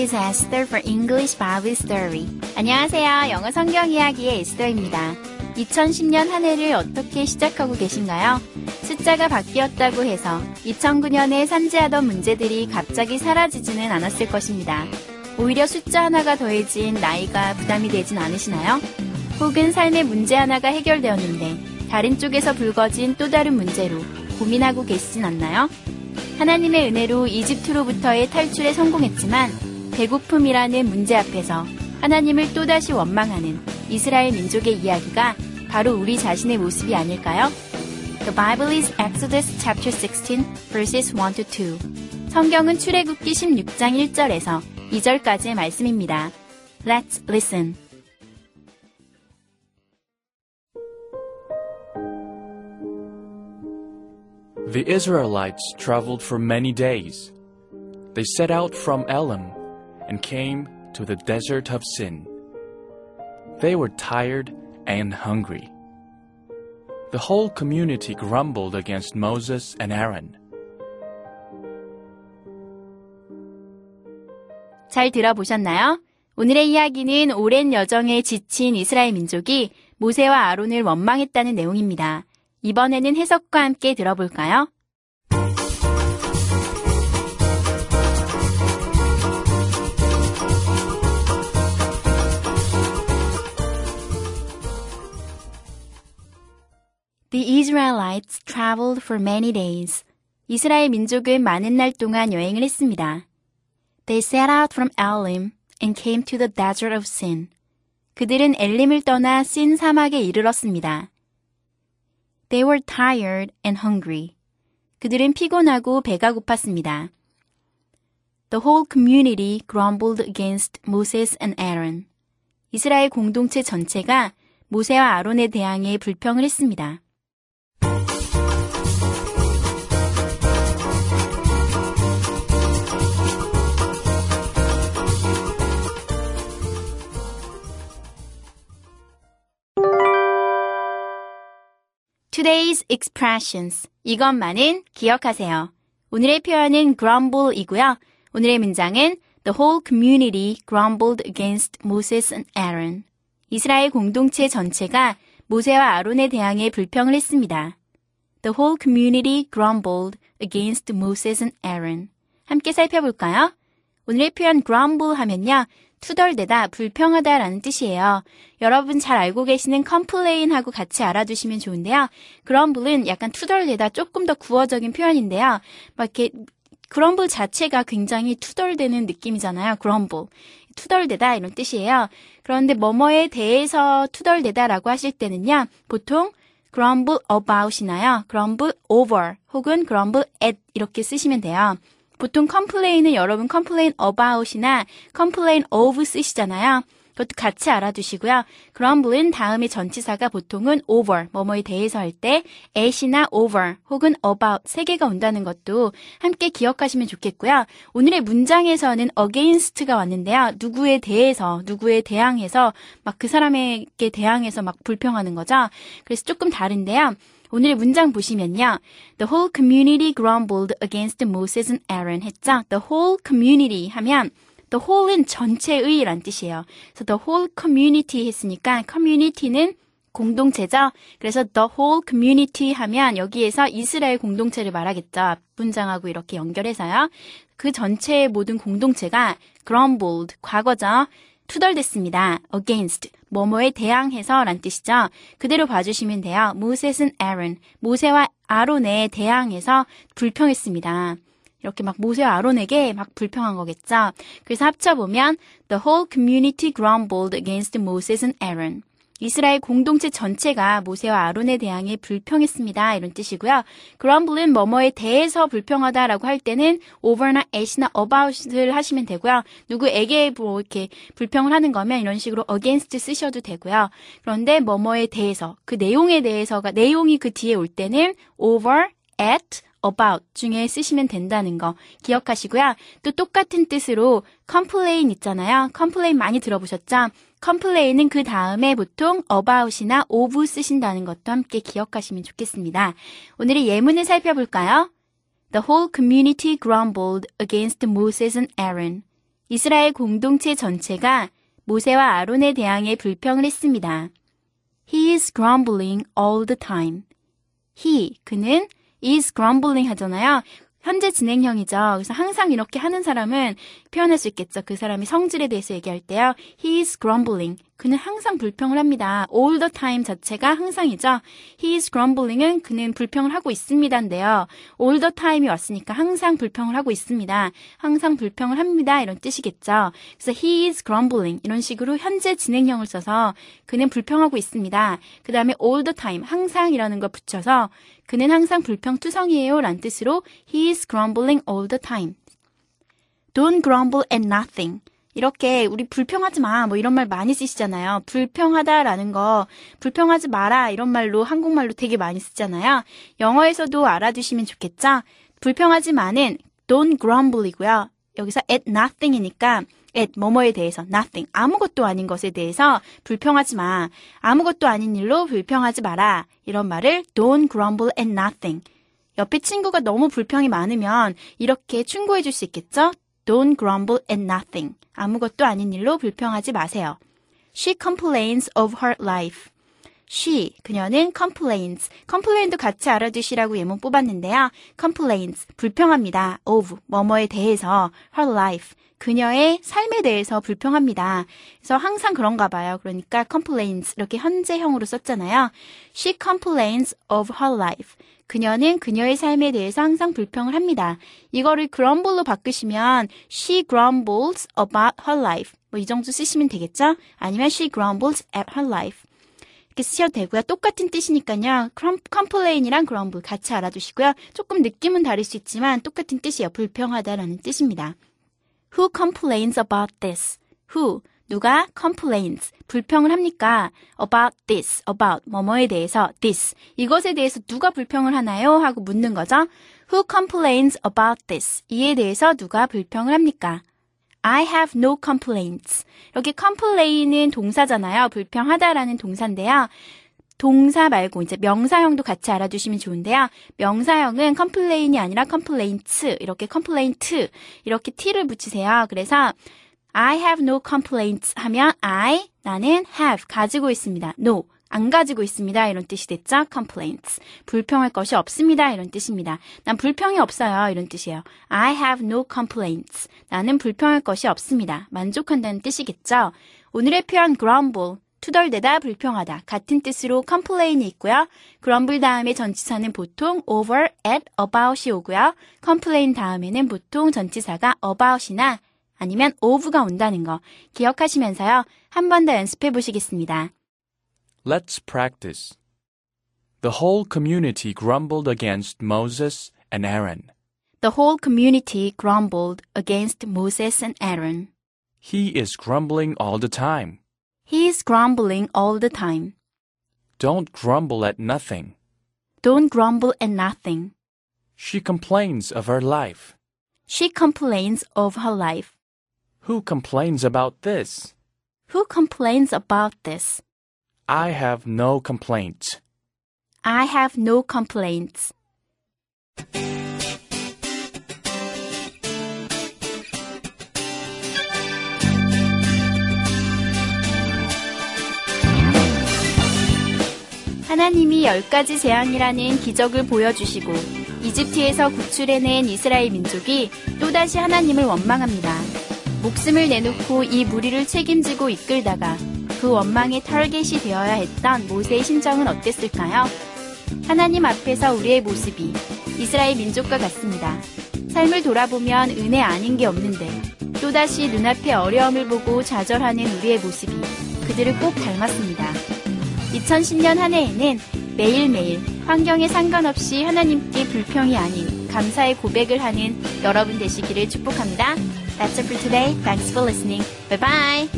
Is Esther for English Bible Story. 안녕하세요. 영어 성경 이야기의 에스더입니다. 2010년 한 해를 어떻게 시작하고 계신가요? 숫자가 바뀌었다고 해서 2009년에 산재하던 문제들이 갑자기 사라지지는 않았을 것입니다. 오히려 숫자 하나가 더해진 나이가 부담이 되진 않으시나요? 혹은 삶의 문제 하나가 해결되었는데 다른 쪽에서 불거진 또 다른 문제로 고민하고 계시진 않나요? 하나님의 은혜로 이집트로부터의 탈출에 성공했지만 배고픔이라는 문제 앞에서 하나님을 또다시 원망하는 이스라엘 민족의 이야기가 바로 우리 자신의 모습이 아닐까요? The Bible is Exodus chapter 16 verses 1 to 2. 성경은 출애굽기 16장 1절에서 2절까지의 말씀입니다. Let's listen. The Israelites traveled for many days. They set out from Elim and came to the desert of Sin. They were tired and hungry. The whole community grumbled against Moses and Aaron. 잘 들어보셨나요? 오늘의 이야기는 오랜 여정에 지친 이스라엘 민족이 모세와 아론을 원망했다는 내용입니다. 이번에는 해석과 함께 들어볼까요? The Israelites traveled for many days. 이스라엘 민족은 많은 날 동안 여행을 했습니다. They set out from Elim and came to the desert of Sin. 그들은 엘림을 떠나 신 사막에 이르렀습니다. They were tired and hungry. 그들은 피곤하고 배가 고팠습니다. The whole community grumbled against Moses and Aaron. 이스라엘 공동체 전체가 모세와 아론에 대항해 불평을 했습니다. Today's expressions. 이것만은 기억하세요. 오늘의 표현은 grumble이고요. 오늘의 문장은 The whole community grumbled against Moses and Aaron. 이스라엘 공동체 전체가 모세와 아론에 대항해 불평을 했습니다. The whole community grumbled against Moses and Aaron. 함께 살펴볼까요? 오늘의 표현 grumble 하면요. 투덜대다, 불평하다라는 뜻이에요. 여러분 잘 알고 계시는 complain하고 같이 알아두시면 좋은데요. grumble은 약간 투덜대다 조금 더 구어적인 표현인데요. 막 이렇게 grumble 자체가 굉장히 투덜대는 느낌이잖아요. grumble. 투덜대다 이런 뜻이에요. 그런데 뭐뭐에 대해서 투덜대다라고 하실 때는요. 보통 grumble about이나요. grumble over 혹은 grumble at 이렇게 쓰시면 돼요. 보통 complain은 여러분 complain about이나 complain of 쓰시잖아요. 그것도 같이 알아두시고요. grumble은 다음에 전치사가 보통은 over, 뭐뭐에 대해서 할 때 at이나 over 혹은 about 세 개가 온다는 것도 함께 기억하시면 좋겠고요. 오늘의 문장에서는 against가 왔는데요. 누구에 대해서, 누구에 대항해서 막 그 사람에게 대항해서 막 불평하는 거죠. 그래서 조금 다른데요. 오늘의 문장 보시면요. The whole community grumbled against Moses and Aaron 했죠. The whole community 하면 the whole은 전체의 란 뜻이에요. 그래서 the whole community 했으니까 community는 공동체죠. 그래서 the whole community 하면 여기에서 이스라엘 공동체를 말하겠죠. 앞 문장하고 이렇게 연결해서요. 그 전체의 모든 공동체가 grumbled 과거죠. 투덜댔습니다. against 뭐뭐에 대항해서 란 뜻이죠. 그대로 봐주시면 돼요. And Aaron 모세와 아론에 대항해서 불평했습니다. 이렇게 막 모세와 아론에게 막 불평한 거겠죠. 그래서 합쳐보면 The whole community grumbled against Moses and Aaron. 이스라엘 공동체 전체가 모세와 아론에 대항해 불평했습니다. 이런 뜻이고요. grumble은 뭐뭐에 대해서 불평하다라고 할 때는 over나 at나 about을 하시면 되고요. 누구에게 뭐 이렇게 불평을 하는 거면 이런 식으로 against 쓰셔도 되고요. 그런데 뭐뭐에 대해서 그 내용에 대해서가 내용이 그 뒤에 올 때는 over, at, about 중에 쓰시면 된다는 거 기억하시고요. 또 똑같은 뜻으로 complain 있잖아요. complain 많이 들어보셨죠? complain은 그 다음에 보통 about이나 of 쓰신다는 것도 함께 기억하시면 좋겠습니다. 오늘의 예문을 살펴볼까요? The whole community grumbled against Moses and Aaron. 이스라엘 공동체 전체가 모세와 아론에 대항해 불평을 했습니다. He is grumbling all the time. He, 그는 is grumbling 하잖아요. 현재 진행형이죠. 그래서 항상 이렇게 하는 사람은 표현할 수 있겠죠. 그 사람이 성질에 대해서 얘기할 때요. He is grumbling. 그는 항상 불평을 합니다. all the time 자체가 항상이죠. He is grumbling은 그는 불평을 하고 있습니다인데요. all the time이 왔으니까 항상 불평을 하고 있습니다. 항상 불평을 합니다. 이런 뜻이겠죠. 그래서 he is grumbling 이런 식으로 현재 진행형을 써서 그는 불평하고 있습니다. 그 다음에 all the time 항상이라는 걸 붙여서 그는 항상 불평투성이에요 라는 뜻으로 he is grumbling all the time. Don't grumble at nothing. 이렇게 우리 불평하지 마. 뭐 이런 말 많이 쓰시잖아요. 불평하다라는 거, 불평하지 마라. 이런 말로 한국말로 되게 많이 쓰잖아요. 영어에서도 알아두시면 좋겠죠? 불평하지 마는 don't grumble이고요. 여기서 at nothing이니까 at 뭐뭐에 대해서 nothing 아무것도 아닌 것에 대해서 불평하지 마. 아무것도 아닌 일로 불평하지 마라. 이런 말을 don't grumble at nothing. 옆에 친구가 너무 불평이 많으면 이렇게 충고해 줄 수 있겠죠? Don't grumble at nothing. 아무것도 아닌 일로 불평하지 마세요. She complains of her life. She, 그녀는 complains. complain도 같이 알아두시라고 예문 뽑았는데요. complains, 불평합니다. of, 뭐뭐에 대해서. her life, 그녀의 삶에 대해서 불평합니다. 그래서 항상 그런가 봐요. 그러니까 complains, 이렇게 현재형으로 썼잖아요. She complains of her life. 그녀는 그녀의 삶에 대해서 항상 불평을 합니다. 이거를 grumble로 바꾸시면 she grumbles about her life. 뭐 이 정도 쓰시면 되겠죠? 아니면 she grumbles at her life. 이렇게 쓰셔도 되고요. 똑같은 뜻이니까요. complain이랑 grumble 같이 알아두시고요. 조금 느낌은 다를 수 있지만 똑같은 뜻이에요. 불평하다라는 뜻입니다. Who complains about this? Who 누가 complains 불평을 합니까? about this, about 뭐뭐에 대해서 this 이것에 대해서 누가 불평을 하나요? 하고 묻는 거죠. Who complains about this? 이에 대해서 누가 불평을 합니까? I have no complaints. 이렇게 complain은 동사잖아요. 불평하다라는 동사인데요. 동사 말고 이제 명사형도 같이 알아두시면 좋은데요. 명사형은 complain이 아니라 complaints 이렇게 complaint 이렇게 t를 붙이세요. 그래서 I have no complaints 하면 I 나는 have 가지고 있습니다. No 안 가지고 있습니다. 이런 뜻이 됐죠? complaints. 불평할 것이 없습니다. 이런 뜻입니다. 난 불평이 없어요. 이런 뜻이에요. I have no complaints. 나는 불평할 것이 없습니다. 만족한다는 뜻이겠죠? 오늘의 표현 grumble. 투덜대다, 불평하다. 같은 뜻으로 complain이 있고요. grumble 다음에 전치사는 보통 over, at, about이 오고요. complain 다음에는 보통 전치사가 about이나 아니면 of가 온다는 거 기억하시면서요. 한 번 더 연습해 보시겠습니다. Let's practice. The whole community grumbled against Moses and Aaron. The whole community grumbled against Moses and Aaron. He is grumbling all the time. He is grumbling all the time. Don't grumble at nothing. Don't grumble at nothing. She complains of her life. She complains of her life. Who complains about this? Who complains about this? I have no complaints. I have no complaints. 하나님이 열 가지 재앙이라는 기적을 보여주시고 이집트에서 구출해낸 이스라엘 민족이 또다시 하나님을 원망합니다. 목숨을 내놓고 이 무리를 책임지고 이끌다가 그 원망의 털겟이 되어야 했던 모세의 심정은 어땠을까요? 하나님 앞에서 우리의 모습이 이스라엘 민족과 같습니다. 삶을 돌아보면 은혜 아닌 게 없는데 또다시 눈앞의 어려움을 보고 좌절하는 우리의 모습이 그들을 꼭 닮았습니다. 2010년 한 해에는 매일매일 환경에 상관없이 하나님께 불평이 아닌 감사의 고백을 하는 여러분 되시기를 축복합니다. That's it for today. Thanks for listening. Bye bye.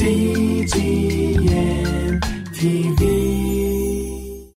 CGM TV.